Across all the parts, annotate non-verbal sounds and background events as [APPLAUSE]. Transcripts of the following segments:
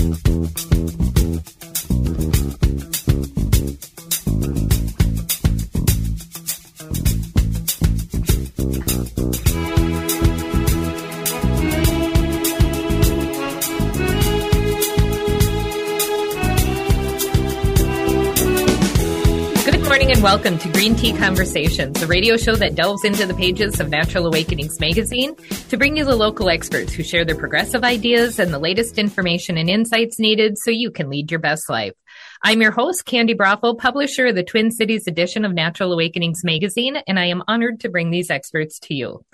Música and welcome to Green Tea Conversations, the radio show that delves into the pages of Natural Awakenings magazine to bring you the local experts who share their progressive ideas and the latest information and insights needed so you can lead your best life. I'm your host, Candi Broeffle, publisher of the Twin Cities edition of Natural Awakenings magazine, and I am honored to bring these experts to you.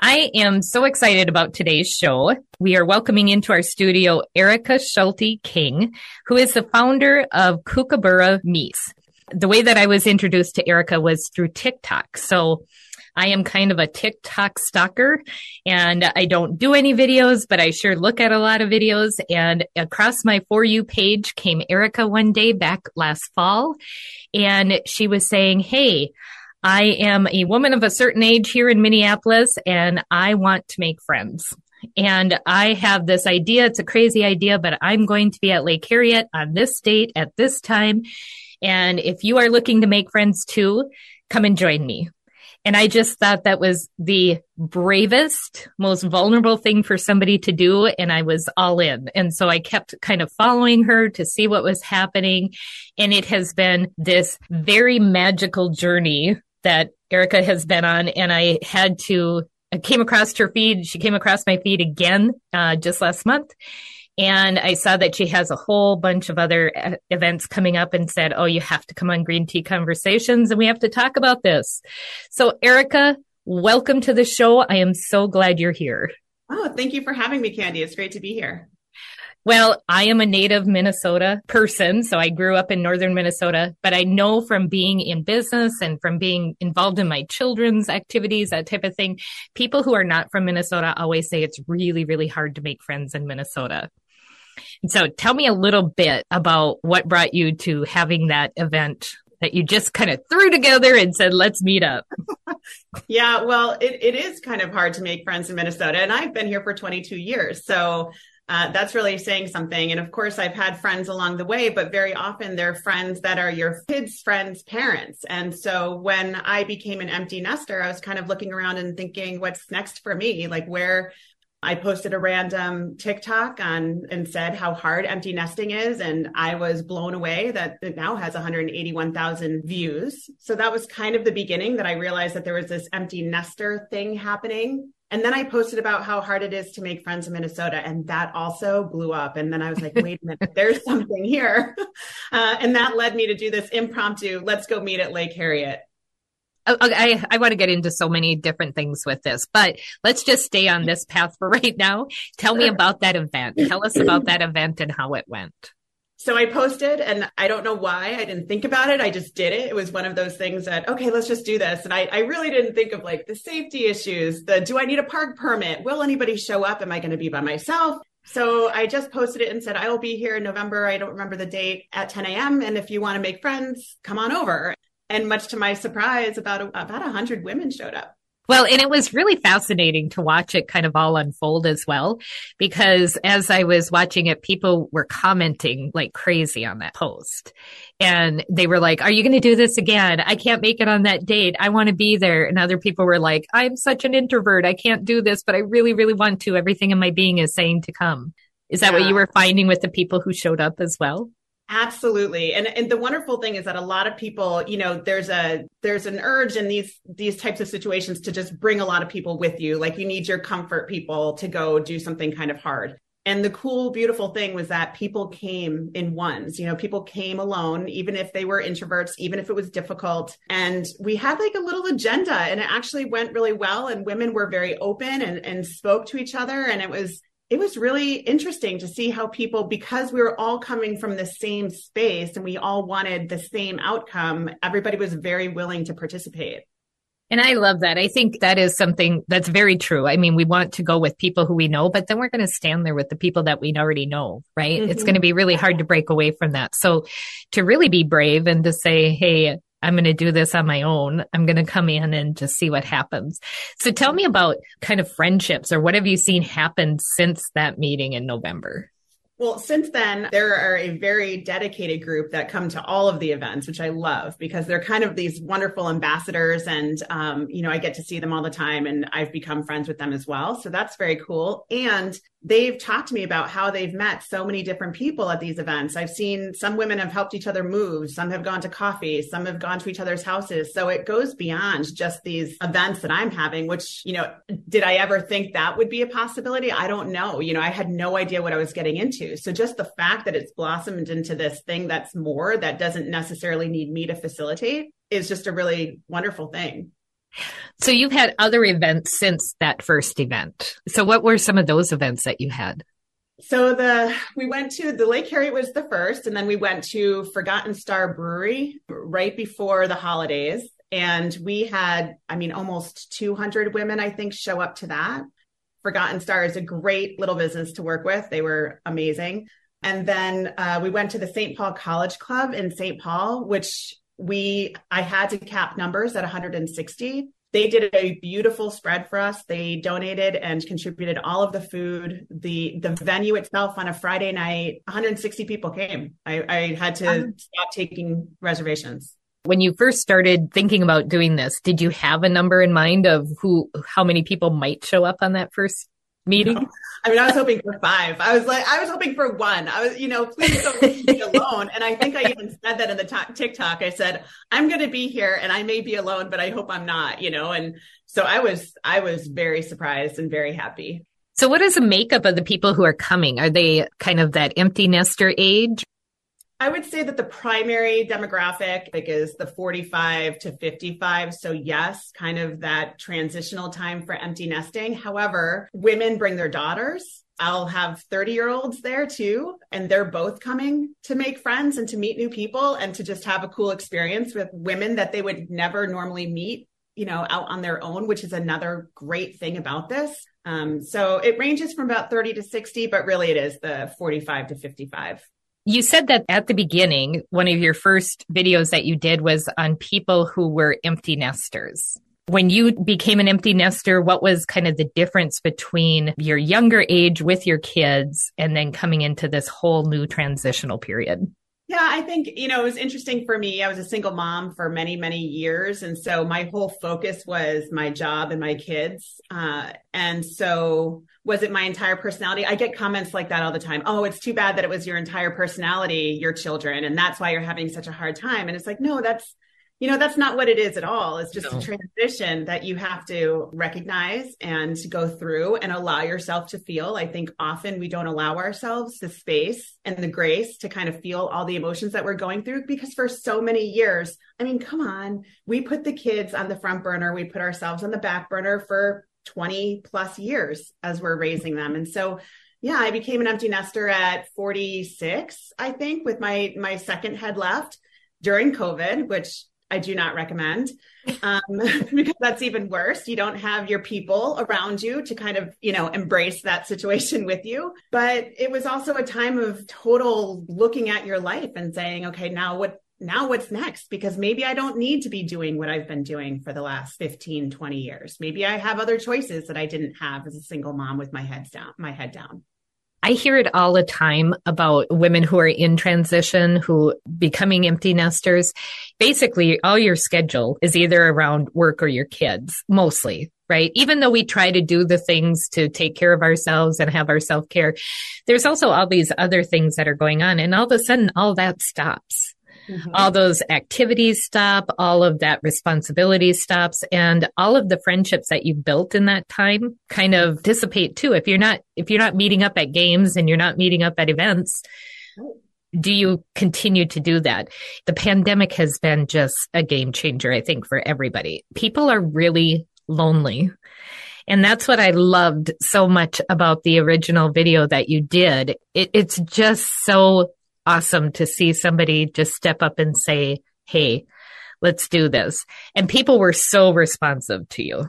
I am so excited about today's show. We are welcoming into our studio Erica Schulte King, who is the founder of Kookaburra Meets the way that I was introduced to Erica was through TikTok. So I am kind of a TikTok stalker and I don't do any videos, but I sure look at a lot of videos. And across my For You page came Erica one day back last fall and she was saying, Hey, I am a woman of a certain age here in Minneapolis and I want to make friends. And I have this idea. It's a crazy idea, but I'm going to be at Lake Harriet on this date at this time. And if you are looking to make friends too, come and join me. And I just thought that was the bravest, most vulnerable thing for somebody to do. And I was all in. And so I kept kind of following her to see what was happening. And it has been this very magical journey that Erica has been on. And I had to, I came across her feed. She came across my feed again, uh, just last month. And I saw that she has a whole bunch of other uh, events coming up and said, Oh, you have to come on Green Tea Conversations and we have to talk about this. So, Erica, welcome to the show. I am so glad you're here. Oh, thank you for having me, Candy. It's great to be here. Well, I am a native Minnesota person, so I grew up in northern Minnesota, but I know from being in business and from being involved in my children's activities, that type of thing, people who are not from Minnesota always say it's really, really hard to make friends in Minnesota. So tell me a little bit about what brought you to having that event that you just kind of threw together and said, let's meet up. [LAUGHS] yeah, well, it, it is kind of hard to make friends in Minnesota. And I've been here for 22 years. So uh, that's really saying something. And of course, I've had friends along the way, but very often they're friends that are your kids' friends' parents. And so when I became an empty nester, I was kind of looking around and thinking, what's next for me? Like, where I posted a random TikTok on and said how hard empty nesting is. And I was blown away that it now has 181,000 views. So that was kind of the beginning that I realized that there was this empty nester thing happening. And then I posted about how hard it is to make friends in Minnesota. And that also blew up. And then I was like, [LAUGHS] wait a minute, there's something here. [LAUGHS] Uh, and that led me to do this impromptu, let's go meet at Lake Harriet. Oh, I, I want to get into so many different things with this, but let's just stay on this path for [LAUGHS] right now. Tell me about that event. Tell us about that event and how it went. So I posted and I don't know why I didn't think about it. I just did it. It was one of those things that, okay, let's just do this. And I, I really didn't think of like the safety issues, the do I need a park permit? Will anybody show up? Am I going to be by myself? So I just posted it and said, I will be here in November. I don't remember the date at 10 a.m. And if you want to make friends, come on over. And much to my surprise, about about a hundred women showed up. Well, and it was really fascinating to watch it kind of all unfold as well, because as I was watching it, people were commenting like crazy on that post. And they were like, are you going to do this again? I can't make it on that date. I want to be there. And other people were like, I'm such an introvert. I can't do this, but I really, really want to. Everything in my being is saying to come. Is that yeah. what you were finding with the people who showed up as well? Absolutely. And and the wonderful thing is that a lot of people, you know, there's a there's an urge in these these types of situations to just bring a lot of people with you. Like you need your comfort people to go do something kind of hard. And the cool, beautiful thing was that people came in ones. You know, people came alone, even if they were introverts, even if it was difficult. And we had like a little agenda and it actually went really well. And women were very open and, and spoke to each other. And it was, it was really interesting to see how people, because we were all coming from the same space and we all wanted the same outcome, everybody was very willing to participate. And I love that. I think that is something that's very true. I mean, we want to go with people who we know, but then we're going to stand there with the people that we already know, right? Mm-hmm. It's going to be really hard to break away from that. So to really be brave and to say, Hey, I'm going to do this on my own. I'm going to come in and just see what happens. So tell me about kind of friendships or what have you seen happen since that meeting in November? Well, since then, there are a very dedicated group that come to all of the events, which I love because they're kind of these wonderful ambassadors. And, um, you know, I get to see them all the time and I've become friends with them as well. So that's very cool. And they've talked to me about how they've met so many different people at these events. I've seen some women have helped each other move, some have gone to coffee, some have gone to each other's houses. So it goes beyond just these events that I'm having, which, you know, did I ever think that would be a possibility? I don't know. You know, I had no idea what I was getting into. So just the fact that it's blossomed into this thing that's more that doesn't necessarily need me to facilitate is just a really wonderful thing. So you've had other events since that first event. So what were some of those events that you had? So the we went to the Lake Harriet was the first, and then we went to Forgotten Star Brewery right before the holidays. And we had, I mean, almost 200 women, I think, show up to that. Forgotten Star is a great little business to work with. They were amazing. And then uh, we went to the St. Paul College Club in St. Paul, which we I had to cap numbers at 160. They did a beautiful spread for us. They donated and contributed all of the food. The the venue itself on a Friday night, 160 people came. I, I had to um, stop taking reservations. When you first started thinking about doing this, did you have a number in mind of who how many people might show up on that first meeting? No. I mean, I was hoping for five. I was like, I was hoping for one. I was, you know, please don't leave me [LAUGHS] alone. And I think I even said that in the t- TikTok. I said, I'm going to be here and I may be alone, but I hope I'm not, you know? And so I was, I was very surprised and very happy. So what is the makeup of the people who are coming? Are they kind of that empty nester age? I would say that the primary demographic is the 45 to 55. So, yes, kind of that transitional time for empty nesting. However, women bring their daughters. I'll have 30 year olds there too. And they're both coming to make friends and to meet new people and to just have a cool experience with women that they would never normally meet, you know, out on their own, which is another great thing about this. Um, so it ranges from about 30 to 60, but really it is the 45 to 55. You said that at the beginning, one of your first videos that you did was on people who were empty nesters. When you became an empty nester, what was kind of the difference between your younger age with your kids and then coming into this whole new transitional period? Yeah, I think, you know, it was interesting for me. I was a single mom for many, many years. And so my whole focus was my job and my kids. Uh, and so was it my entire personality? I get comments like that all the time. Oh, it's too bad that it was your entire personality, your children. And that's why you're having such a hard time. And it's like, no, that's, you know that's not what it is at all. It's just no. a transition that you have to recognize and go through and allow yourself to feel. I think often we don't allow ourselves the space and the grace to kind of feel all the emotions that we're going through because for so many years i mean come on. We put the kids on the front burner. We put ourselves on the back burner for 20 plus years as we're raising them. And so yeah i became an empty nester at 46 i think with my my second head left during covid which I do not recommend um, [LAUGHS] because that's even worse. You don't have your people around you to kind of, you know, embrace that situation with you. But it was also a time of total looking at your life and saying, okay, now what? Now what's next? Because maybe I don't need to be doing what I've been doing for the last 15, 20 years. Maybe I have other choices that I didn't have as a single mom with my head down, my head down. I hear it all the time about women who are in transition, who becoming empty nesters. Basically, all your schedule is either around work or your kids, mostly, right? Even though we try to do the things to take care of ourselves and have our self care, there's also all these other things that are going on. And all of a sudden, all that stops. Mm-hmm. All those activities stop, all of that responsibility stops, and all of the friendships that you built in that time kind of dissipate too. If you're not, if you're not meeting up at games and you're not meeting up at events, do you continue to do that? The pandemic has been just a game changer, I think, for everybody. People are really lonely. And that's what I loved so much about the original video that you did. It, it's just so awesome to see somebody just step up and say, Hey, let's do this. And people were so responsive to you.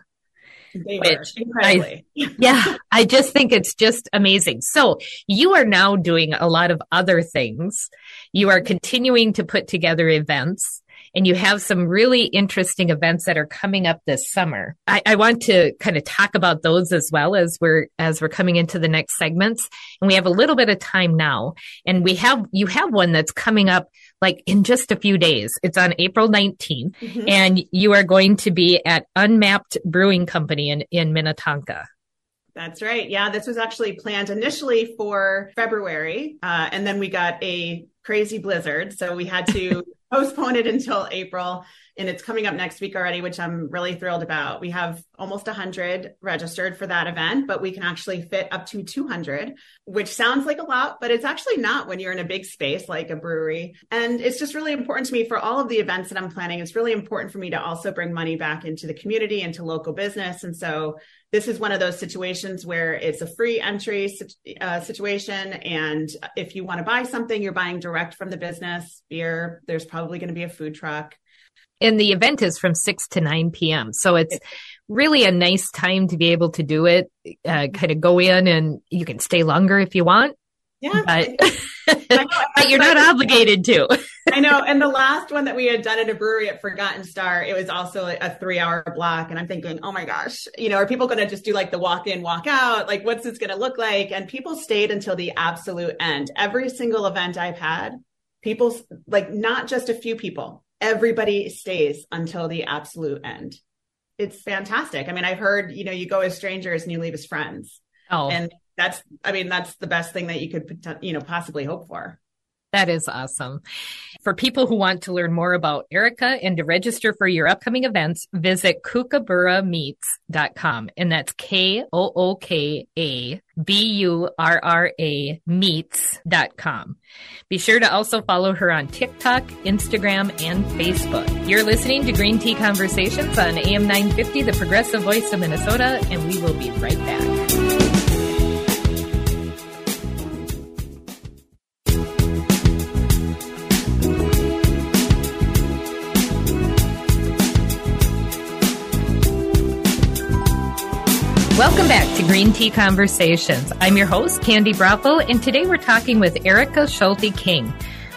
They were. I, [LAUGHS] yeah, I just think it's just amazing. So you are now doing a lot of other things. You are continuing to put together events and you have some really interesting events that are coming up this summer. I, I, want to kind of talk about those as well as we're as we're coming into the next segments. And we have a little bit of time now. And we have you have one that's coming up like in just a few days. It's on April 19th. Mm-hmm. And you are going to be at Unmapped Brewing Company in, in Minnetonka. That's right. Yeah, this was actually planned initially for February, uh, and then we got a crazy blizzard, so we had to [LAUGHS] postpone it until April and it's coming up next week already, which I'm really thrilled about. We have almost 100 registered for that event, but we can actually fit up to 200, which sounds like a lot, but it's actually not when you're in a big space like a brewery. And it's just really important to me for all of the events that I'm planning. It's really important for me to also bring money back into the community, into local business. And so this is one of those situations where it's a free entry uh, situation. And if you want to buy something, you're buying direct from the business beer. There's probably going to be a food truck and the event is from 6 to 9 p.m. So it's really a nice time to be able to do it, uh, kind of go in and you can stay longer if you want. Yeah. But, [LAUGHS] but you're not obligated to. [LAUGHS] I know. And the last one that we had done at a brewery at Forgotten Star, it was also a three hour block. And I'm thinking, oh my gosh, you know, are people going to just do like the walk in, walk out? Like, what's this going to look like? And people stayed until the absolute end. Every single event I've had, people like not just a few people, everybody stays until the absolute end. It's fantastic. I mean, I've heard, you know, you go as strangers and you leave as friends. Oh. And that's, I mean, that's the best thing that you could, you know, possibly hope for. That is awesome. For people who want to learn more about Erica and to register for your upcoming events, visit kookaburra And that's K-O-O-K-A-B-U-R-R-A meets.com. Be sure to also follow her on TikTok, Instagram, and Facebook. You're listening to Green Tea Conversations on AM 950, the progressive voice of Minnesota, and we will be right back. Welcome back to Green Tea Conversations. I'm your host, Candy Bravo, and today we're talking with Erica Schulte King,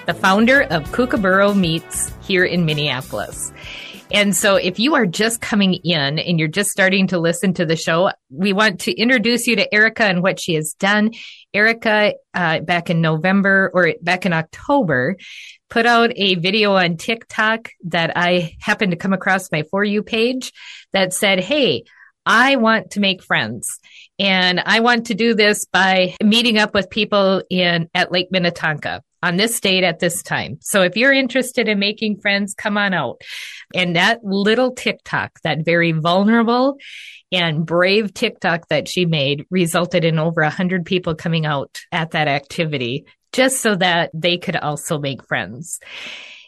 the founder of Kookaburra Meets here in Minneapolis. And so if you are just coming in and you're just starting to listen to the show, we want to introduce you to Erica and what she has done. Erica, uh, back in November or back in October, put out a video on TikTok that I happened to come across my For You page that said, Hey, I want to make friends and I want to do this by meeting up with people in at Lake Minnetonka on this date at this time. So if you're interested in making friends, come on out. And that little TikTok, that very vulnerable and brave TikTok that she made resulted in over a hundred people coming out at that activity just so that they could also make friends.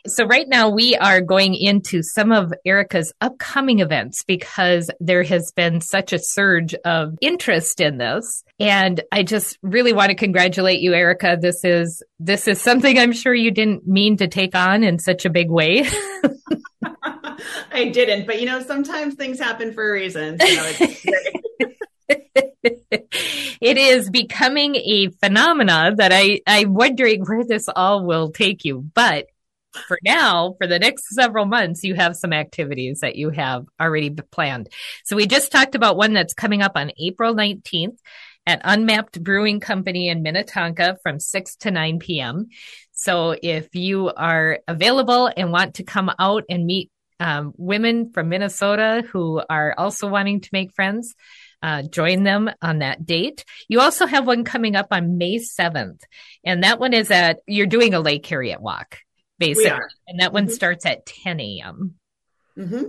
So right now we are going into some of Erica's upcoming events because there has been such a surge of interest in this. And I just really want to congratulate you, Erica. This is, this is something I'm sure you didn't mean to take on in such a big way. [LAUGHS] I didn't, but you know, sometimes things happen for a reason. So [LAUGHS] it is becoming a phenomena that I, I'm wondering where this all will take you. But for now, for the next several months, you have some activities that you have already planned. So we just talked about one that's coming up on April 19th at Unmapped Brewing Company in Minnetonka from 6 to 9 p.m. So if you are available and want to come out and meet um, women from Minnesota who are also wanting to make friends, uh, join them on that date. You also have one coming up on May 7th, and that one is at, you're doing a Lake Harriet walk basically. And that one mm-hmm. starts at 10 a.m. Mm-hmm.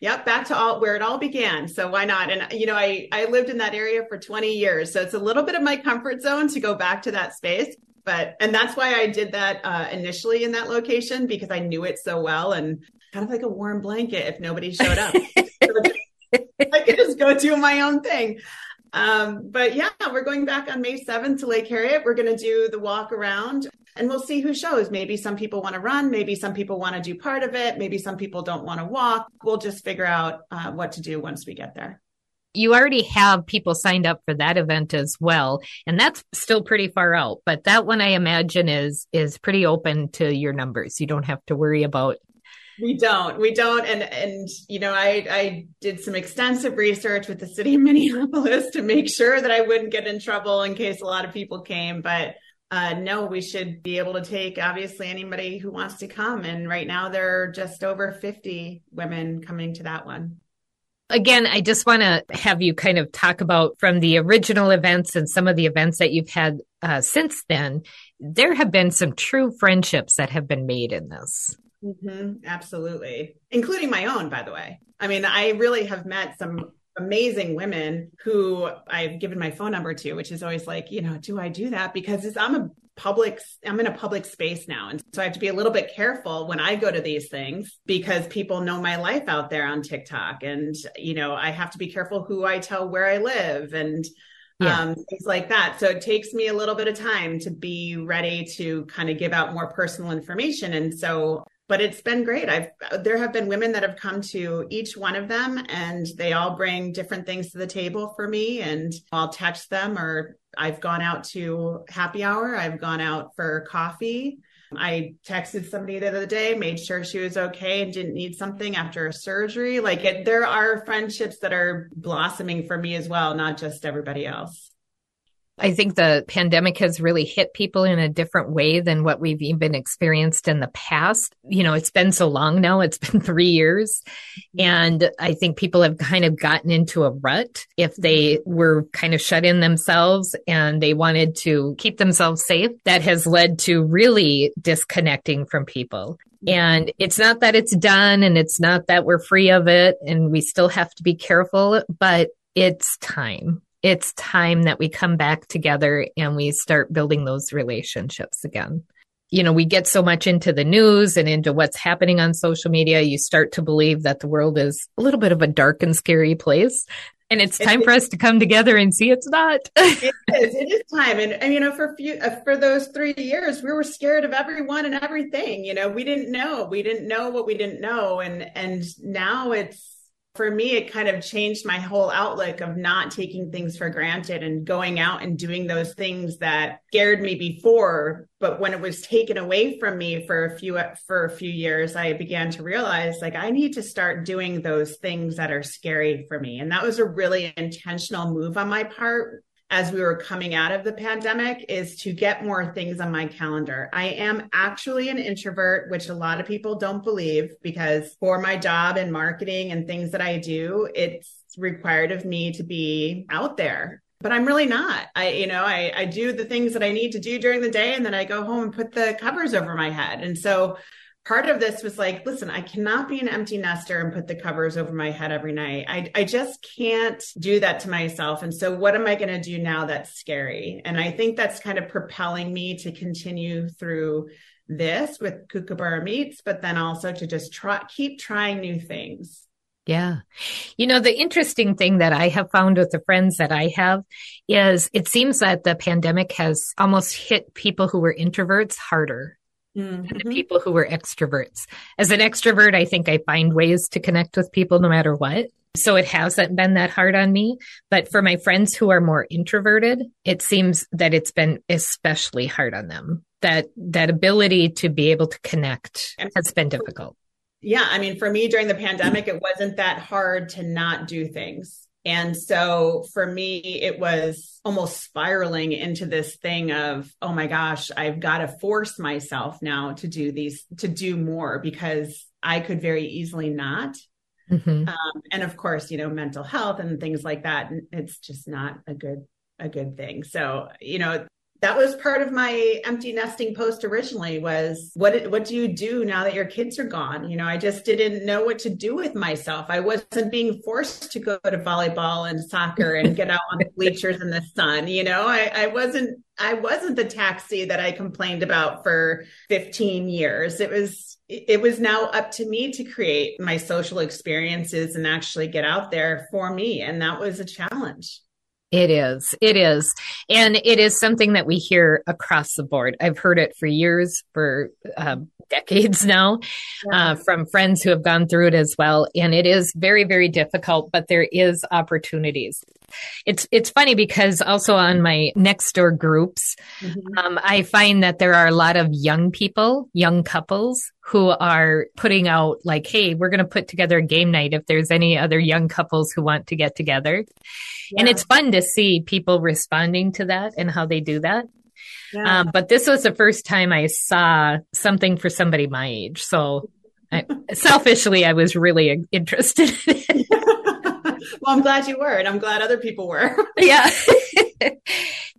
Yep, back to all where it all began. So why not? And you know, I I lived in that area for 20 years, so it's a little bit of my comfort zone to go back to that space. But and that's why I did that uh, initially in that location because I knew it so well and kind of like a warm blanket if nobody showed up. [LAUGHS] I could just go do my own thing. Um, but yeah, we're going back on May 7th to Lake Harriet. We're going to do the walk around and we'll see who shows. Maybe some people want to run. Maybe some people want to do part of it. Maybe some people don't want to walk. We'll just figure out uh, what to do once we get there. You already have people signed up for that event as well, and that's still pretty far out. But that one, I imagine, is is pretty open to your numbers. You don't have to worry about we don't we don't and and you know i i did some extensive research with the city of minneapolis to make sure that i wouldn't get in trouble in case a lot of people came but uh, no, we should be able to take obviously anybody who wants to come. And right now there are just over 50 women coming to that one. Again, I just want to have you kind of talk about from the original events and some of the events that you've had uh, since then. There have been some true friendships that have been made in this. Mm-hmm, absolutely. Including my own, by the way. I mean, I really have met some amazing women who I've given my phone number to, which is always like, you know, do I do that? Because I'm a public, I'm in a public space now. And so I have to be a little bit careful when I go to these things because people know my life out there on TikTok. And, you know, I have to be careful who I tell where I live and yeah. um, things like that. So it takes me a little bit of time to be ready to kind of give out more personal information. And so but it's been great. I've there have been women that have come to each one of them and they all bring different things to the table for me and I'll text them or I've gone out to happy hour, I've gone out for coffee. I texted somebody the other day, made sure she was okay and didn't need something after a surgery. Like it, there are friendships that are blossoming for me as well, not just everybody else. I think the pandemic has really hit people in a different way than what we've even experienced in the past. You know, it's been so long now. It's [LAUGHS] been three years. Mm-hmm. And I think people have kind of gotten into a rut if they mm-hmm. were kind of shut in themselves and they wanted to keep themselves safe. That has led to really disconnecting from people. Mm-hmm. And it's not that it's done and it's not that we're free of it and we still have to be careful, but it's time it's time that we come back together and we start building those relationships again. You know, we get so much into the news and into what's happening on social media. You start to believe that the world is a little bit of a dark and scary place. And it's time for us to come together and see it's not. [LAUGHS] it is. It is time. And, and you know, for few, uh, for those three years, we were scared of everyone and everything. You know, we didn't know. We didn't know what we didn't know. And and now it's for me, it kind of changed my whole outlook of not taking things for granted and going out and doing those things that scared me before. But when it was taken away from me for a few for a few years, I began to realize like I need to start doing those things that are scary for me. And that was a really intentional move on my part as we were coming out of the pandemic is to get more things on my calendar. I am actually an introvert, which a lot of people don't believe because for my job and marketing and things that I do, it's required of me to be out there. But I'm really not. I, you know, I, I do the things that I need to do during the day and then I go home and put the covers over my head. And so part of this was like, listen, I cannot be an empty nester and put the covers over my head every night. I, I just can't do that to myself. And so, what am I going to do now that's scary? And I think that's kind of propelling me to continue through this with Kookaburra Meets, but then also to just try, keep trying new things. Yeah. You know, the interesting thing that I have found with the friends that I have is it seems that the pandemic has almost hit people who were introverts harder mm-hmm. and the people who were extroverts. As an extrovert, I think I find ways to connect with people no matter what. So it hasn't been that hard on me. But for my friends who are more introverted, it seems that it's been especially hard on them. That that ability to be able to connect has been difficult. Yeah, I mean, for me during the pandemic, it wasn't that hard to not do things. And so for me, it was almost spiraling into this thing of, oh my gosh, I've got to force myself now to do these, to do more because I could very easily not. Mm-hmm. Um, and of course, you know, mental health and things like that. It's just not a good, a good thing. So, you know, that was part of my empty nesting post originally was what what do you do now that your kids are gone? You know i just didn't know what to do with myself. I wasn't being forced to go to volleyball and soccer and get out on the bleachers in the sun you know? I, I wasn't i wasn't the taxi that i complained about for 15 years. It was it was now up to me to create my social experiences and actually get out there for me. And that was a challenge it is. It is. And it is something that we hear across the board. I've heard it for years for um, decades now yeah. uh, from friends who have gone through it as well. And it is very, very difficult, but there is opportunities. It's it's funny because also on my next door groups, mm-hmm. um, I find that there are a lot of young people, young couples who are putting out like, "Hey, we're going to put together a game night if there's any other young couples who want to get together," yeah. and it's fun to see people responding to that and how they do that. Yeah. Um, but this was the first time I saw something for somebody my age, so I, [LAUGHS] selfishly, I was really interested. In [LAUGHS] well, I'm glad you were, and I'm glad other people were. [LAUGHS] yeah.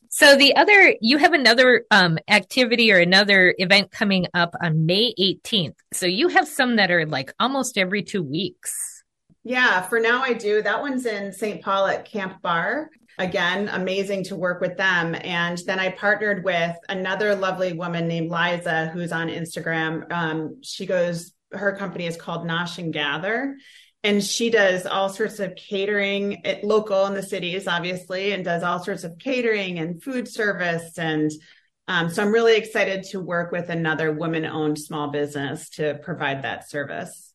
so the other, you have another um, activity or another event coming up on May 18th. So you have some that are like almost every two weeks. Yeah, for now I do. That one's in St. Paul at Camp Bar. Again, amazing to work with them. And then I partnered with another lovely woman named Liza, who's on Instagram. Um, she goes, her company is called Nosh and Gather and she does all sorts of catering at local in the cities obviously and does all sorts of catering and food service and um, so i'm really excited to work with another woman owned small business to provide that service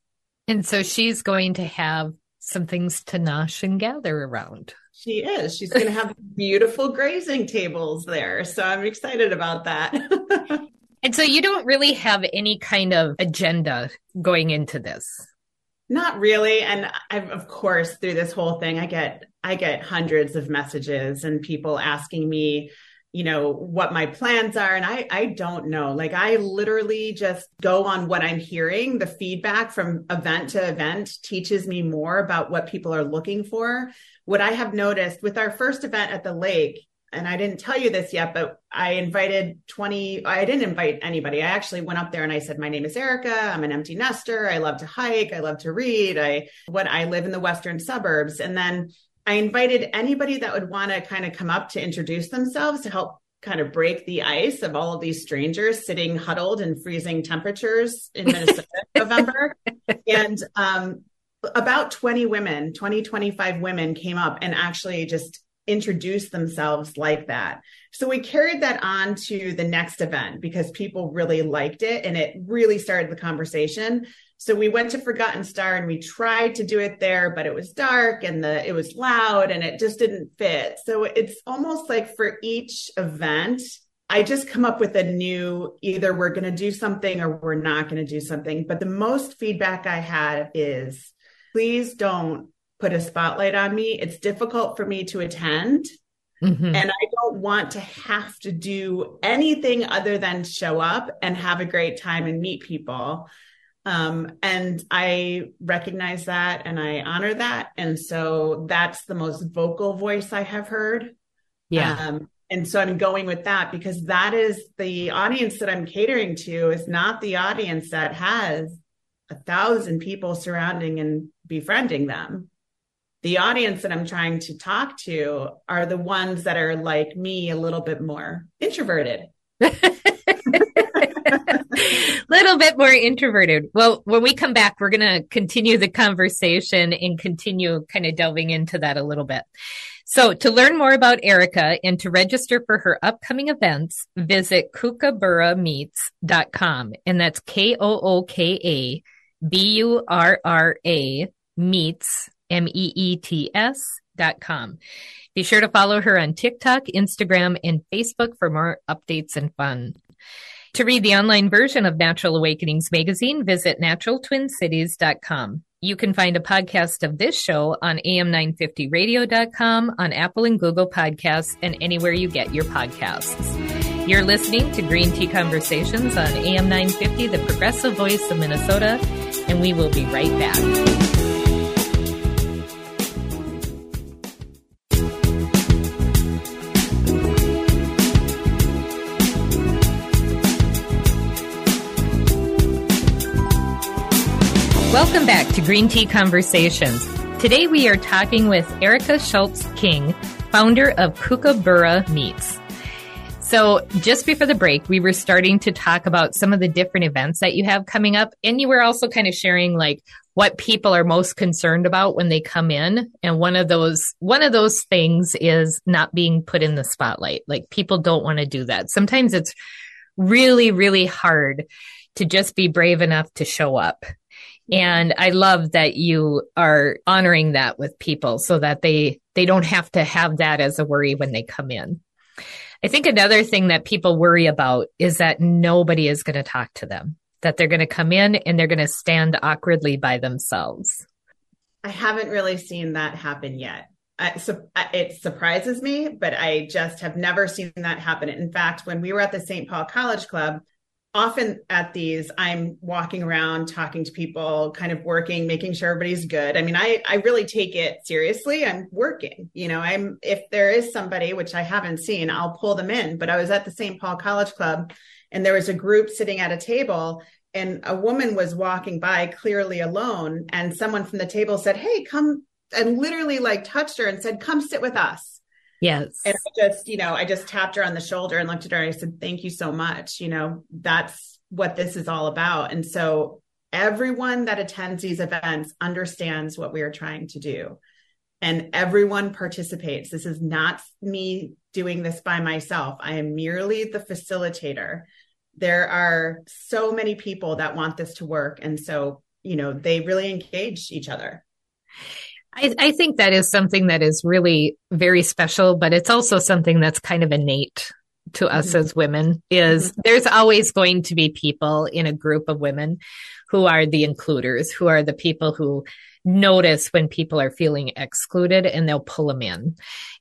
and so she's going to have some things to nosh and gather around. She is. She's going to have [LAUGHS] beautiful grazing tables there. So i'm excited about that. [LAUGHS] And so you don't really have any kind of agenda going into this? Not really. And I've, of course, through this whole thing, I get, I get hundreds of messages and people asking me, you know, what my plans are. And I, I don't know. Like I literally just go on what I'm hearing. The feedback from event to event teaches me more about what people are looking for. What I have noticed with our first event at the lake, and I didn't tell you this yet, but I invited 20, I didn't invite anybody. I actually went up there and I said, my name is Erica. I'm an empty nester. I love to hike. I love to read. I, what I live in the Western suburbs. And then I invited anybody that would want to kind of come up to introduce themselves to help kind of break the ice of all of these strangers sitting huddled in freezing temperatures in Minnesota November. [LAUGHS] And, um, about 20 women, 20, 25 women came up and actually just introduced themselves like that. So we carried that on to the next event because people really liked it and it really started the conversation. So we went to Forgotten Star and we tried to do it there, but it was dark and the it was loud and it just didn't fit. So it's almost like for each event, I just come up with a new either we're going to do something or we're not going to do something. But the most feedback I had is please don't put a spotlight on me. It's difficult for me to attend. Mm-hmm. And I don't want to have to do anything other than show up and have a great time and meet people. Um, and I recognize that and I honor that. And so that's the most vocal voice I have heard. Yeah. Um, and so I'm going with that because that is the audience that I'm catering to is not the audience that has a thousand people surrounding and befriending them the audience that I'm trying to talk to are the ones that are like me, a little bit more introverted. [LAUGHS] little bit more introverted. Well, when we come back, we're going to continue the conversation and continue kind of delving into that a little bit. So to learn more about Erica and to register for her upcoming events, visit kookaburra And that's K-O-O-K-A B-U-R-R-A meets M-E-E-T-S dot com. Be sure to follow her on TikTok, Instagram, and Facebook for more updates and fun. To read the online version of Natural Awakenings magazine, visit naturaltwincities.com. You can find a podcast of this show on am950radio.com, on Apple and Google Podcasts, and anywhere you get your podcasts. You're listening to Green Tea Conversations on AM950, the progressive voice of Minnesota, and we will be right back. Welcome back to Green Tea Conversations. Today we are talking with Erica Schulte King, founder of Kookaburra Meets. So just before the break, we were starting to talk about some of the different events that you have coming up. And you were also kind of sharing like what people are most concerned about when they come in. And one of those, one of those things is not being put in the spotlight. Like people don't want to do that. Sometimes it's really, really hard to just be brave enough to show up. And I love that you are honoring that with people so that they, they don't have to have that as a worry when they come in. I think another thing that people worry about is that nobody is going to talk to them, that they're going to come in and they're going to stand awkwardly by themselves. I haven't really seen that happen yet. I, so it surprises me, but I just have never seen that happen. In fact, when we were at the St. Paul College Club, often at these i'm walking around talking to people kind of working making sure everybody's good. I mean i i really take it seriously. I'm working you know i'm if there is somebody which i haven't seen i'll pull them in. But i was at the st paul college club and there was a group sitting at a table and a woman was walking by clearly alone and someone from the table said hey come and literally like touched her and said come sit with us Yes. And I just, you know, I just tapped her on the shoulder and looked at her and I said, Thank you so much. You know, that's what this is all about. And so everyone that attends these events understands what we are trying to do. And everyone participates. This is not me doing this by myself. I am merely the facilitator. There are so many people that want this to work. And so, you know, they really engage each other. I, I think that is something that is really very special, but it's also something that's kind of innate to us mm-hmm. as women is mm-hmm. there's always going to be people in a group of women who are the includers, who are the people who notice when people are feeling excluded and they'll pull them in.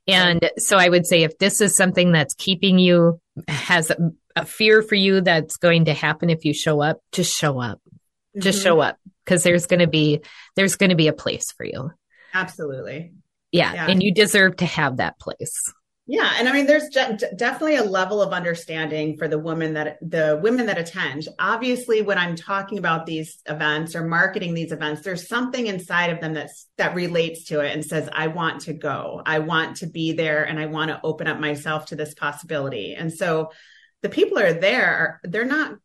And so I would say if this is something that's keeping you, has a, a fear for you that's going to happen if you show up, just show up. Mm-hmm. Just show up because there's going to be, there's going to be a place for you. Absolutely. Yeah, yeah. And you deserve to have that place. Yeah, and I mean, there's definitely a level of understanding for the women that the women that attend. Obviously, when I'm talking about these events or marketing these events, there's something inside of them that's that relates to it and says, "I want to go, I want to be there, and I want to open up myself to this possibility." And so, the people are there. They're not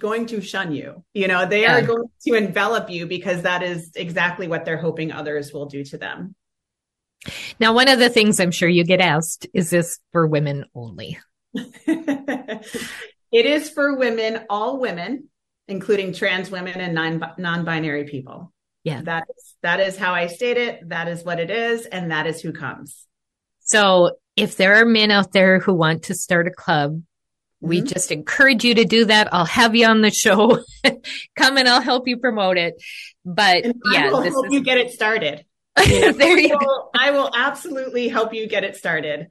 going to shun you. You know, they yeah. are going to envelop you because that is exactly what they're hoping others will do to them. Now, one of the things I'm sure you get asked is this for women only? [LAUGHS] it is for women, all women, including trans women and non binary people. Yeah. That is, that is how I state it. That is what it is. And that is who comes. So if there are men out there who want to start a club we mm-hmm. just encourage you to do that. I'll have you on the show. [LAUGHS] Come and I'll help you promote it. But and yeah, I will help is... you get it started. [LAUGHS] there you go. I will absolutely help you get it started.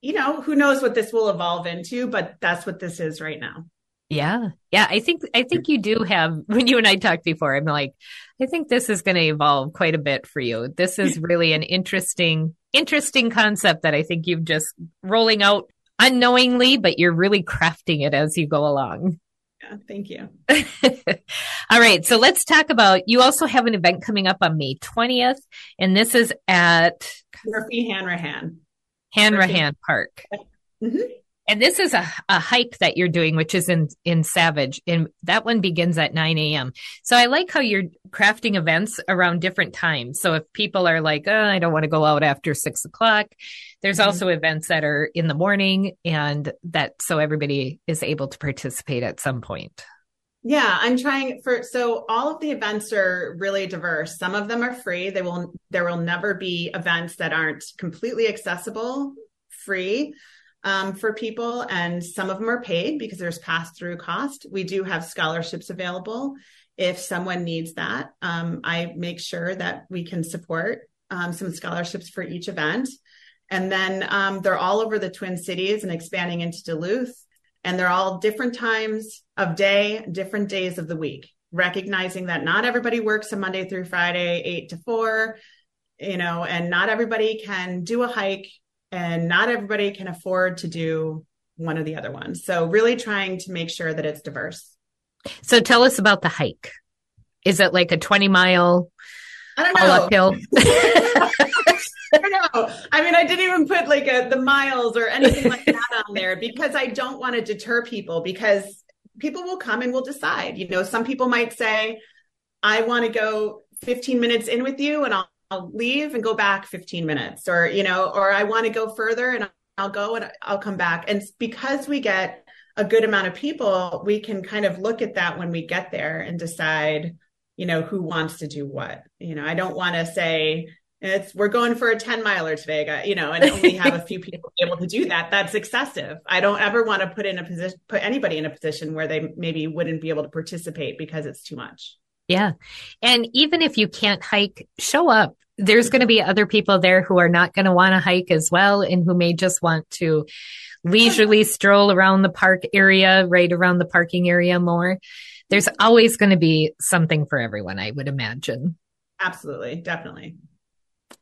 You know, who knows what this will evolve into, but that's what this is right now. Yeah. Yeah. I think, I think you do have, [LAUGHS] when you and I talked before, I'm like, I think this is going to evolve quite a bit for you. This is really an interesting, interesting concept that I think you've just rolling out unknowingly, but you're really crafting it as you go along. Yeah, thank you. [LAUGHS] All right. So let's talk about you also have an event coming up on May 20th, and this is at Murphy Hanrehan. Hanrehan Park. Mm-hmm and this is a, a hike that you're doing, which is in, in Savage and that one begins at 9 a.m. So I like how you're crafting events around different times. So if people are like, oh, I don't want to go out after six o'clock, there's mm-hmm. also events that are in the morning and that so everybody is able to participate at some point. Yeah, I'm trying for so all of the events are really diverse. Some of them are free. They will there will never be events that aren't completely accessible, free um, for people, and some of them are paid because there's pass through cost. We do have scholarships available if someone needs that. Um, I make sure that we can support um, some scholarships for each event. And then um, they're all over the Twin Cities and expanding into Duluth. And they're all different times of day, different days of the week, recognizing that not everybody works a Monday through Friday, eight to four, you know, and not everybody can do a hike and not everybody can afford to do one of the other ones. So really trying to make sure that it's diverse. So tell us about the hike. Is it like a 20 mile I don't know. uphill? [LAUGHS] I know. I mean, I didn't even put like a, the miles or anything like that on there because I don't want to deter people because people will come and will decide. You know, some people might say, I want to go 15 minutes in with you and I'll I'll leave and go back 15 minutes or, you know, or I want to go further and I'll go and I'll come back. And because we get a good amount of people, we can kind of look at that when we get there and decide, you know, who wants to do what. You know, I don't want to say, it's we're going for a 10 miler today you know and only have a [LAUGHS] few people able to do that that's excessive i don't ever want to put in a position put anybody in a position where they maybe wouldn't be able to participate because it's too much yeah and even if you can't hike show up there's going to be other people there who are not going to want to hike as well and who may just want to leisurely stroll around the park area, right around the parking area more. There's always going to be something for everyone, I would imagine. Absolutely. Definitely.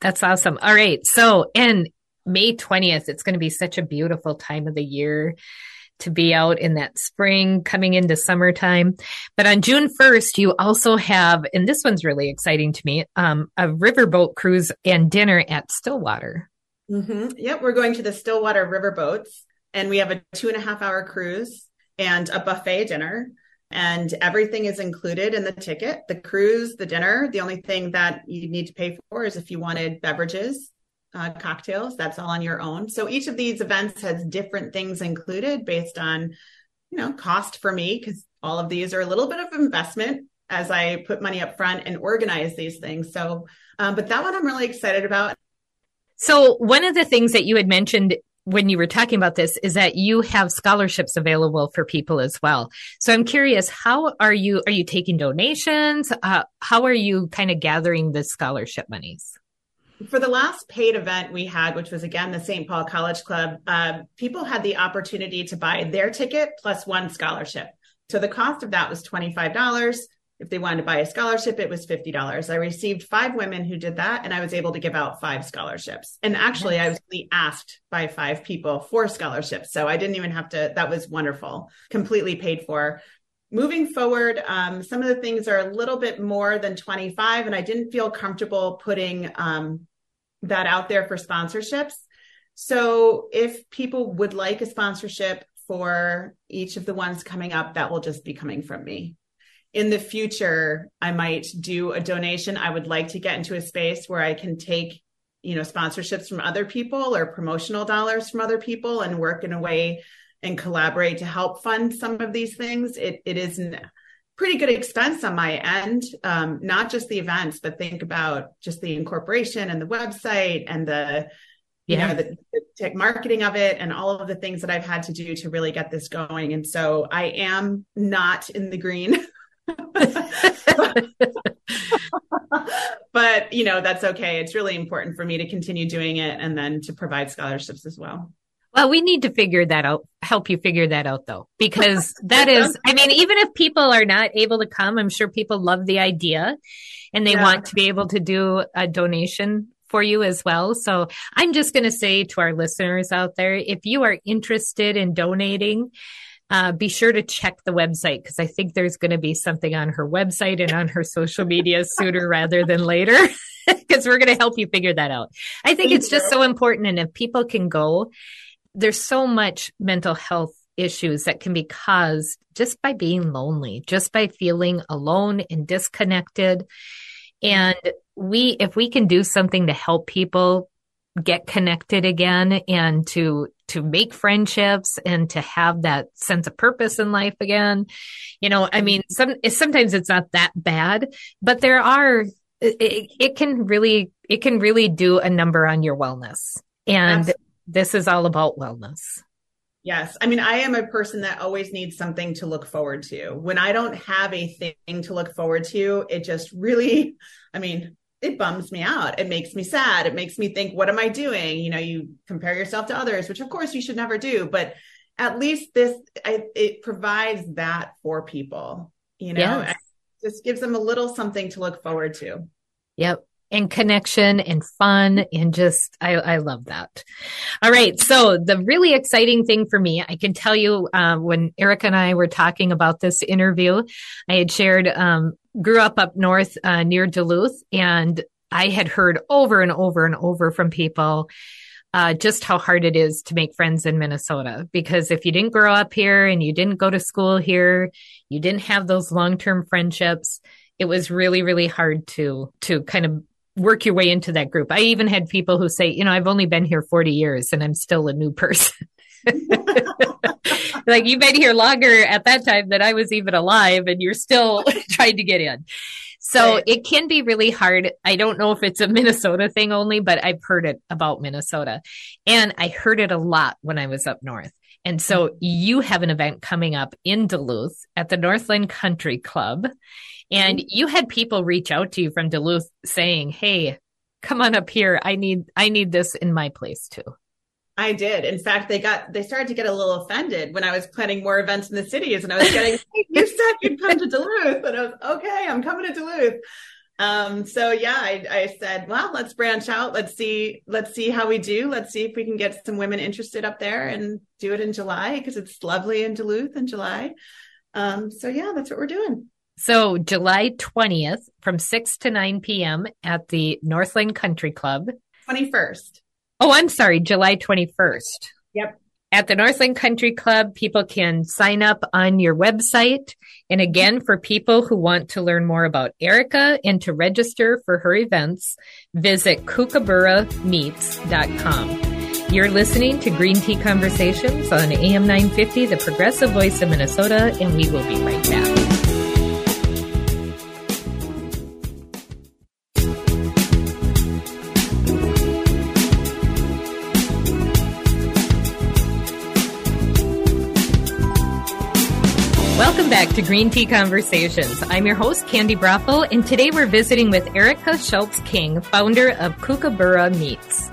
That's awesome. All right. So, and May 20th, it's going to be such a beautiful time of the year to be out in that spring coming into summertime. But on June 1st, you also have, and this one's really exciting to me, um, a riverboat cruise and dinner at Stillwater. Mm-hmm. Yep. We're going to the Stillwater riverboats and we have a two and a half hour cruise and a buffet dinner and everything is included in the ticket. The cruise the dinner the only thing that you need to pay for is if you wanted beverages uh, cocktails that's all on your own. So each of these events has different things included based on you know cost for me because all of these are a little bit of investment as i put money up front and organize these things. So um, but that one i'm really excited about. So one of the things that you had mentioned when you were talking about this is that you have scholarships available for people as well. So I'm curious, how are you, are you taking donations? Uh, how are you kind of gathering the scholarship monies? For the last paid event we had, which was again the St. Paul College Club, uh, people had the opportunity to buy their ticket plus one scholarship. So the cost of that was $25. If they wanted to buy a scholarship, it was $50. I received five women who did that, and I was able to give out five scholarships. And actually, I was really asked by five people for scholarships. So I didn't even have to, that was wonderful, completely paid for. Moving forward, um, some of the things are a little bit more than 25, and I didn't feel comfortable putting um, that out there for sponsorships. So if people would like a sponsorship for each of the ones coming up, that will just be coming from me in the future i might do a donation. I would like to get into a space where i can take you know sponsorships from other people or promotional dollars from other people and work in a way and collaborate to help fund some of these things. It, it is a pretty good expense on my end. Um, not just the events but think about just the incorporation and the website and the you yeah. know the, the tech marketing of it and all of the things that i've had to do to really get this going. And so i am not in the green [LAUGHS] [LAUGHS] but you know that's okay. It's really important for me to continue doing it and then to provide scholarships as well. Well we need to figure that out help you figure that out though because [LAUGHS] that is i mean even if people are not able to come i'm sure people love the idea and they yeah. want to be able to do a donation for you as well. So i'm just going to say to our listeners out there if you are interested in donating uh, be sure to check the website because I think there's going to be something on her website and on her social media sooner rather than later [LAUGHS] because we're going to help you figure that out. I think it's just so important. And if people can go, there's so much mental health issues that can be caused just by being lonely, just by feeling alone and disconnected. And we, if we can do something to help people get connected again and to to make friendships and to have that sense of purpose in life again. You know, I mean, some sometimes it's not that bad, but there are it, it can really it can really do a number on your wellness. And Absolutely. this is all about wellness. Yes. I mean, I am a person that always needs something to look forward to. When I don't have a thing to look forward to, it just really, I mean, it bums me out. It makes me sad. It makes me think, what am I doing? You know, you compare yourself to others, which of course you should never do, but at least this, I, it provides that for people, you know, yes. just gives them a little something to look forward to. Yep and connection and fun and just I, I love that. All right, so the really exciting thing for me, I can tell you uh, when Erica and I were talking about this interview, I had shared um, grew up up north uh, near Duluth, and I had heard over and over and over from people uh, just how hard it is to make friends in Minnesota. Because if you didn't grow up here and you didn't go to school here, you didn't have those long term friendships. It was really, really hard to to kind of work your way into that group. I even had people who say, you know, I've only been here 40 years and I'm still a new [LAUGHS] person. [LAUGHS] like you've been here longer at that time than I was even alive, and you're still [LAUGHS] trying to get in. So right. it can be really hard. I don't know if it's a Minnesota thing only, but I've heard it about Minnesota. And I heard it a lot when I was up north. And so mm-hmm. you have an event coming up in Duluth at the Northland Country Club. And mm-hmm. you had people reach out to you from Duluth saying, Hey, come on up here. I need, I need this in my place too. I did. In fact, they got they started to get a little offended when I was planning more events in the cities, and I was getting, [LAUGHS] "You said you'd come to Duluth," and I was, "Okay, I'm coming to Duluth." Um, so yeah, I, I said, "Well, let's branch out. Let's see, let's see how we do. Let's see if we can get some women interested up there and do it in July because it's lovely in Duluth in July." Um, so yeah, that's what we're doing. So July 20th from 6 to 9 p.m. at the Northland Country Club. 21st. Oh, I'm sorry, July 21st. Yep. At the Northland Country Club, people can sign up on your website. And again, for people who want to learn more about Erica and to register for her events, visit kookaburrameets.com. You're listening to Green Tea Conversations on AM 950, the progressive voice of Minnesota, and we will be right back. Back to Green Tea Conversations. I'm your host, Candi Broeffle, and today we're visiting with Erica Schulte King, founder of Kookaburra Meets.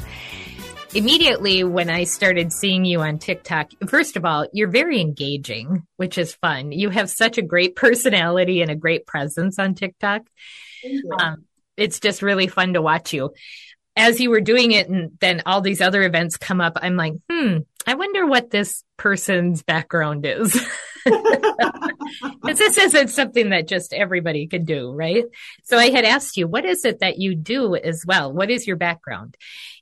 Immediately when I started seeing you on TikTok, first of all, you're very engaging, which is fun. You have such a great [LAUGHS] personality and a great presence on TikTok. Um, it's just really fun to watch you. As you were doing it, and then all these other events come up, I'm like, hmm, I wonder what this person's background is. [LAUGHS] this isn't something that just everybody can do, right? So I had asked you, what is it that you do as well? What is your background?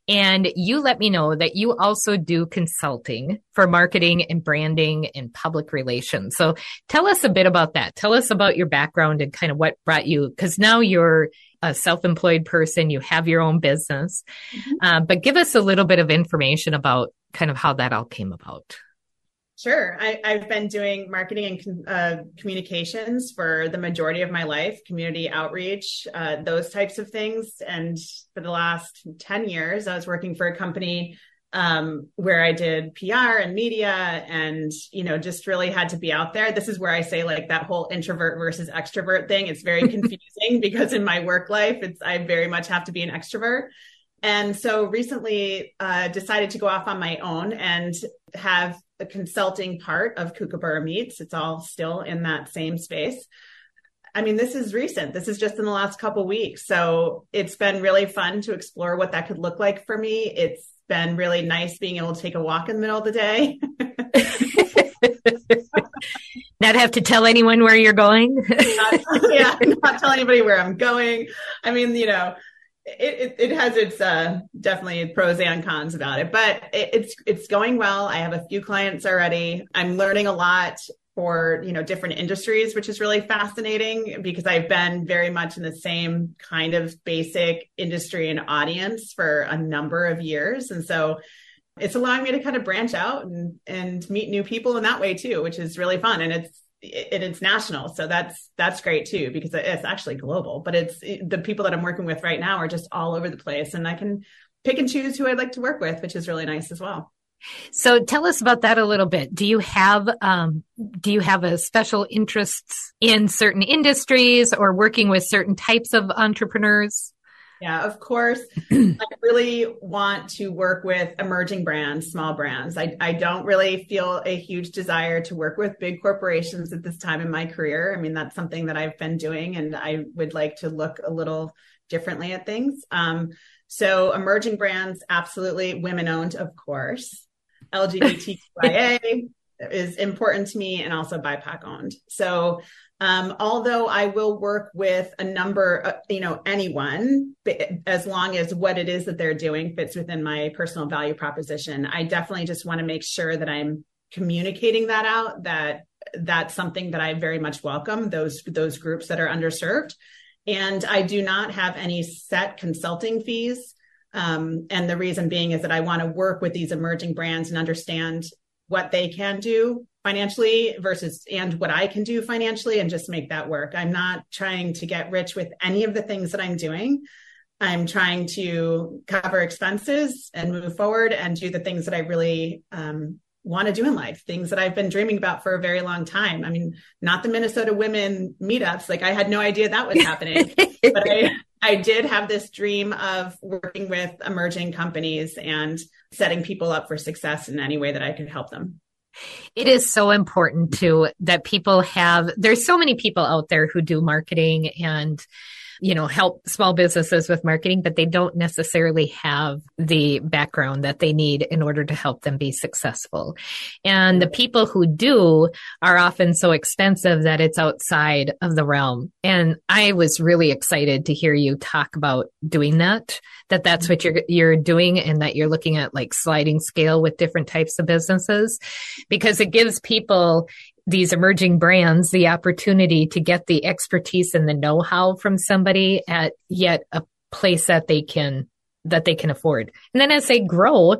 And you let me know that you also do consulting for marketing and branding and public relations. So tell us a bit about that. Tell us about your background and kind of what brought you, because now you're a self-employed person, you have your own business. Mm-hmm. Uh, but give us a little bit of information about kind of how that all came about. Sure. I, have been doing marketing and uh, communications for the majority of my life, community outreach, uh, those types of things. And for the last 10 years, I was working for a company um, where I did PR and media and, you know, just really had to be out there. This is where I say like that whole introvert versus extrovert thing. It's very [LAUGHS] confusing because in my work life, it's, I very much have to be an extrovert. And so recently uh, decided to go off on my own and have the consulting part of Kookaburra Meets. It's all still in that same space. I mean, this is recent. This is just in the last couple weeks. So it's been really fun to explore what that could look like for me. It's been really nice being able to take a walk in the middle of the day. [LAUGHS] not have to tell anyone where you're going. [LAUGHS] not, yeah, not tell anybody where I'm going. I mean, you know, it, it, has its uh, definitely pros and cons about it, but it, it's it's going well. I have a few clients already. I'm learning a lot for you know different industries, which is really fascinating because I've been very much in the same kind of basic industry and audience for a number of years, and so it's allowing me to kind of branch out and and meet new people in that way too, which is really fun. And it's it, it's national so that's that's great too because it's actually global but it's it, the people that i'm working with right now are just all over the place and i can pick and choose who i'd like to work with which is really nice as well so tell us about that a little bit. Do you have um, do you have a special interests in certain industries or working with certain types of entrepreneurs? Yeah, of course. [CLEARS THROAT] I really want to work with emerging brands, small brands. I, I don't really feel a huge desire to work with big corporations at this time in my career. I mean, that's something that I've been doing, and I would like to look a little differently at things. Um, so, emerging brands, absolutely women owned, of course. [LAUGHS] LGBTQIA is important to me, and also BIPOC owned. So, um, although I will work with a number, of, you know, anyone, as long as what it is that they're doing fits within my personal value proposition, I definitely just want to make sure that I'm communicating that out. That that's something that I very much welcome those those groups that are underserved, and I do not have any set consulting fees. Um, and the reason being is that I want to work with these emerging brands and understand what they can do financially versus and what I can do financially and just make that work. I'm not trying to get rich with any of the things that I'm doing. I'm trying to cover expenses and move forward and do the things that I really um, want to do in life, things that I've been dreaming about for a very long time. I mean, not the Minnesota women meetups. Like I had no idea that was happening, [LAUGHS] but I, I did have this dream of working with emerging companies and setting people up for success in any way that I could help them. It is so important too that people have, there's so many people out there who do marketing and you know, help small businesses with marketing, but they don't necessarily have the background that they need in order to help them be successful. And the people who do are often so expensive that it's outside of the realm. And I was really excited to hear you talk about doing that, that that's what you're, you're doing and that you're looking at like sliding scale with different types of businesses because it gives people these emerging brands the opportunity to get the expertise and the know-how from somebody at yet a place that they can that they can afford. And then as they grow,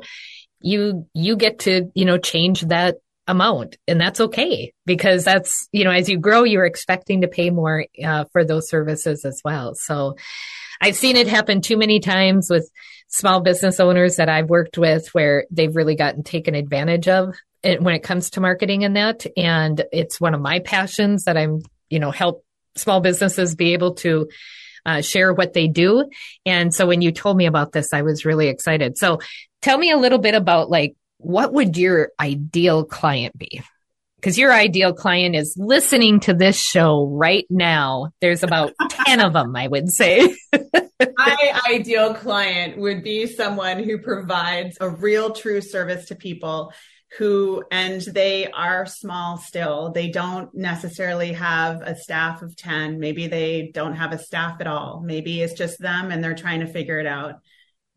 you you get to, you know, change that amount and that's okay because that's, you know, as you grow you're expecting to pay more uh, for those services as well. So I've seen it happen too many times with small business owners that I've worked with where they've really gotten taken advantage of when it comes to marketing and that. And it's one of my passions that I'm, you know, help small businesses be able to uh, share what they do. And so when you told me about this, I was really excited. So tell me a little bit about like, what would your ideal client be? Because your ideal client is listening to this show right now. There's about [LAUGHS] 10 of them, I would say. [LAUGHS] My ideal client would be someone who provides a real true service to people who and they are small still. They don't necessarily have a staff of 10 maybe they don't have a staff at all. Maybe it's just them and they're trying to figure it out.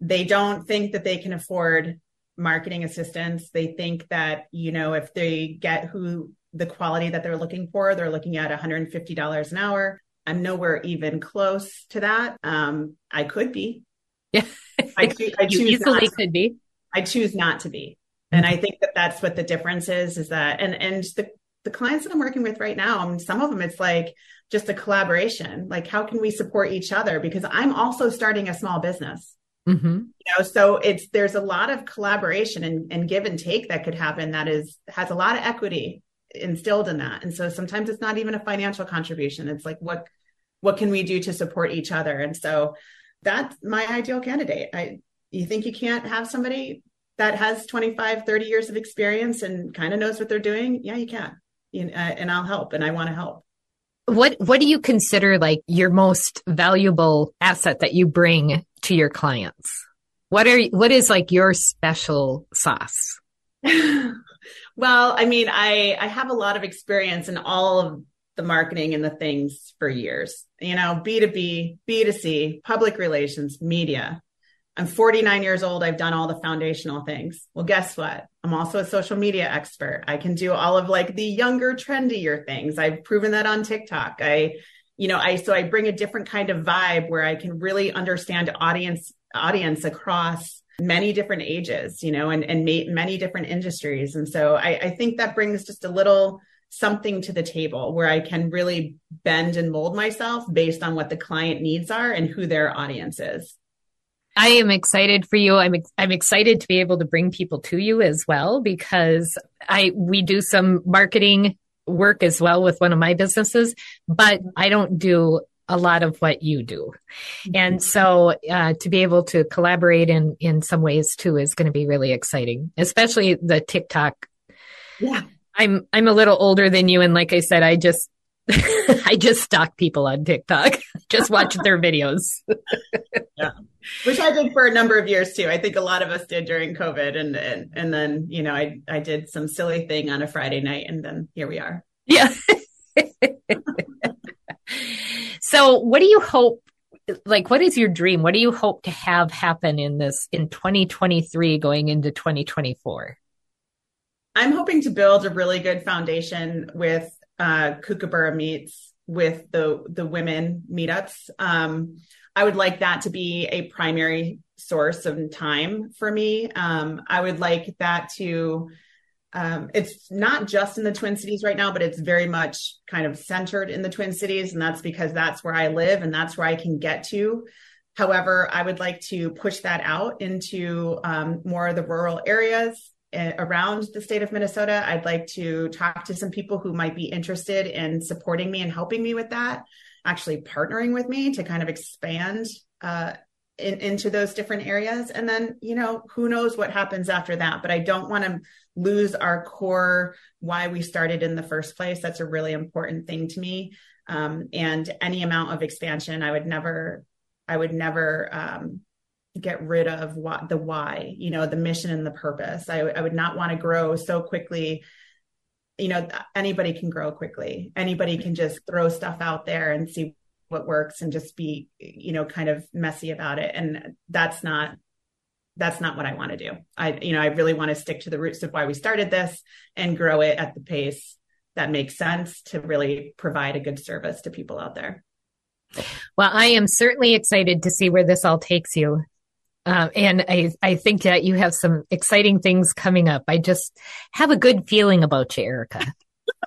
They don't think that they can afford marketing assistance. They think that you know if they get who the quality that they're looking for they're looking at $150 an hour. I'm nowhere even close to that. Um, i could be. Yeah. I, I [LAUGHS] choose easily could be. I choose not to be and I think that that's what the difference is, is that, and, and the, the clients that I'm working with right now, I mean, some of them, it's like just a collaboration. Like, how can we support each other? Because I'm also starting a small business. Mm-hmm. You know, so it's there's a lot of collaboration and, and give and take that could happen that is has a lot of equity instilled in that. And so sometimes it's not even a financial contribution. It's like what what can we do to support each other? And so that's my ideal candidate. I you think you can't have somebody that has 25 30 years of experience and kind of knows what they're doing yeah you can. You know, uh, and i'll help and i want to help. What what do you consider like your most valuable asset that you bring to your clients? What are what is like your special sauce? [LAUGHS] Well i mean i i have a lot of experience in all of the marketing and the things for years. You know b2b b2c public relations media I'm 49 years old. I've done all the foundational things. Well, guess what? I'm also a social media expert. I can do all of like the younger, trendier things. I've proven that on TikTok. I, you know, I, so I bring a different kind of vibe where I can really understand audience, audience across many different ages, you know, and, and many different industries. And so I, I think that brings just a little something to the table where I can really bend and mold myself based on what the client needs are and who their audience is. I am excited for you. I'm I'm excited to be able to bring people to you as well because I we do some marketing work as well with one of my businesses, but I don't do a lot of what you do. And so uh, to be able to collaborate in in some ways too is going to be really exciting, especially the TikTok. Yeah. I'm I'm a little older than you and like I said I just [LAUGHS] I just stalk people on TikTok. [LAUGHS] just watch their videos. [LAUGHS] yeah. Which I did for a number of years too. I think a lot of us did during COVID and and, and then, you know, I I did some silly thing on a Friday night and then here we are. Yeah. so what do you hope like what is your dream? What do you hope to have happen in this in 2023 going into 2024? I'm hoping to build a really good foundation with uh, Kookaburra meets with the the women meetups. Um, I would like that to be a primary source of time for me. Um, I would like that to um, it's not just in the Twin Cities right now, but it's very much kind of centered in the Twin Cities. And that's because that's where I live and that's where I can get to. However, I would like to push that out into um, more of the rural areas around the state of Minnesota. I'd like to talk to some people who might be interested in supporting me and helping me with that, actually partnering with me to kind of expand uh, in, into those different areas. And then, you know, who knows what happens after that. But I don't want to lose our core why we started in the first place. That's a really important thing to me. Um, and any amount of expansion, I would never, I would never um, get rid of what the why, you know, the mission and the purpose. I, I would not want to grow so quickly. You know, anybody can grow quickly. Anybody can just throw stuff out there and see what works and just be, you know, kind of messy about it. And that's not that's not what I want to do. I, you know, I really want to stick to the roots of why we started this and grow it at the pace that makes sense to really provide a good service to people out there. Well, I am certainly excited to see where this all takes you. Um, and I, I think that you have some exciting things coming up. I just have a good feeling about you, Erica.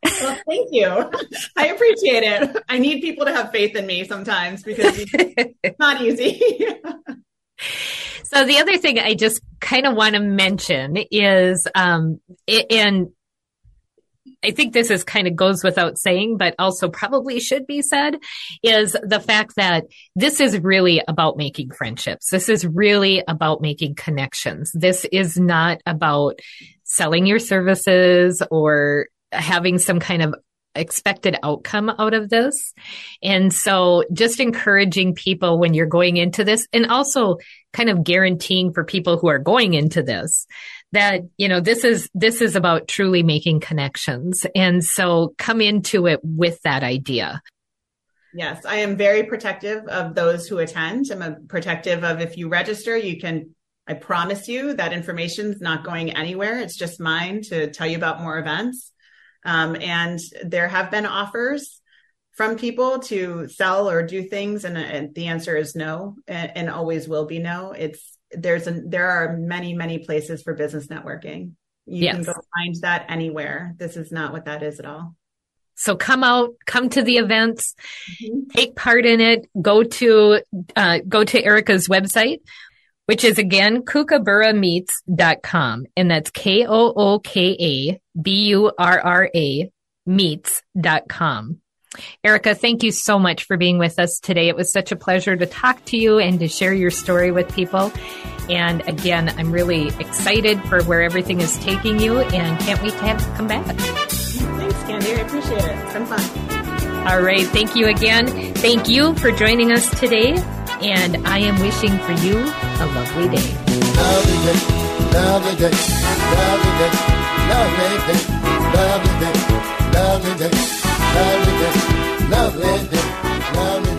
[LAUGHS] well, thank you. I appreciate it. I need people to have faith in me sometimes because it's [LAUGHS] not easy. So the other thing I just kind of want to mention is, um, and I think this is kind of goes without saying, but also probably should be said is the fact that this is really about making friendships. This is really about making connections. This is not about selling your services or having some kind of expected outcome out of this. And so just encouraging people when you're going into this and also kind of guaranteeing for people who are going into this that, you know, this is, this is about truly making connections. And so come into it with that idea. Yes, I am very protective of those who attend. I'm a protective of if you register, you can I promise you that information is not going anywhere. It's just mine to tell you about more events. Um, and there have been offers from people to sell or do things, and, and the answer is no, and, and, always will be no. It's there's a, there are many many places for business networking. You yes. can go find that anywhere. This is not what that is at all. So come out, come to the events, mm-hmm. take part in it. Go to uh, go to Erica's website, which is again kookaburrameets.com. And that's K O O K A B U R R A meets.com. Erica, thank you so much for being with us today. It was such a pleasure to talk to you and to share your story with people. And again, I'm really excited for where everything is taking you and can't wait to have you come back. Thanks, Candi. I appreciate it. It's been fun. All right. Thank you again. Thank you for joining us today and I am wishing for you a lovely day. Lovely day, lovely day, lovely day, lovely day, lovely day, lovely day, lovely day, lovely, lovely.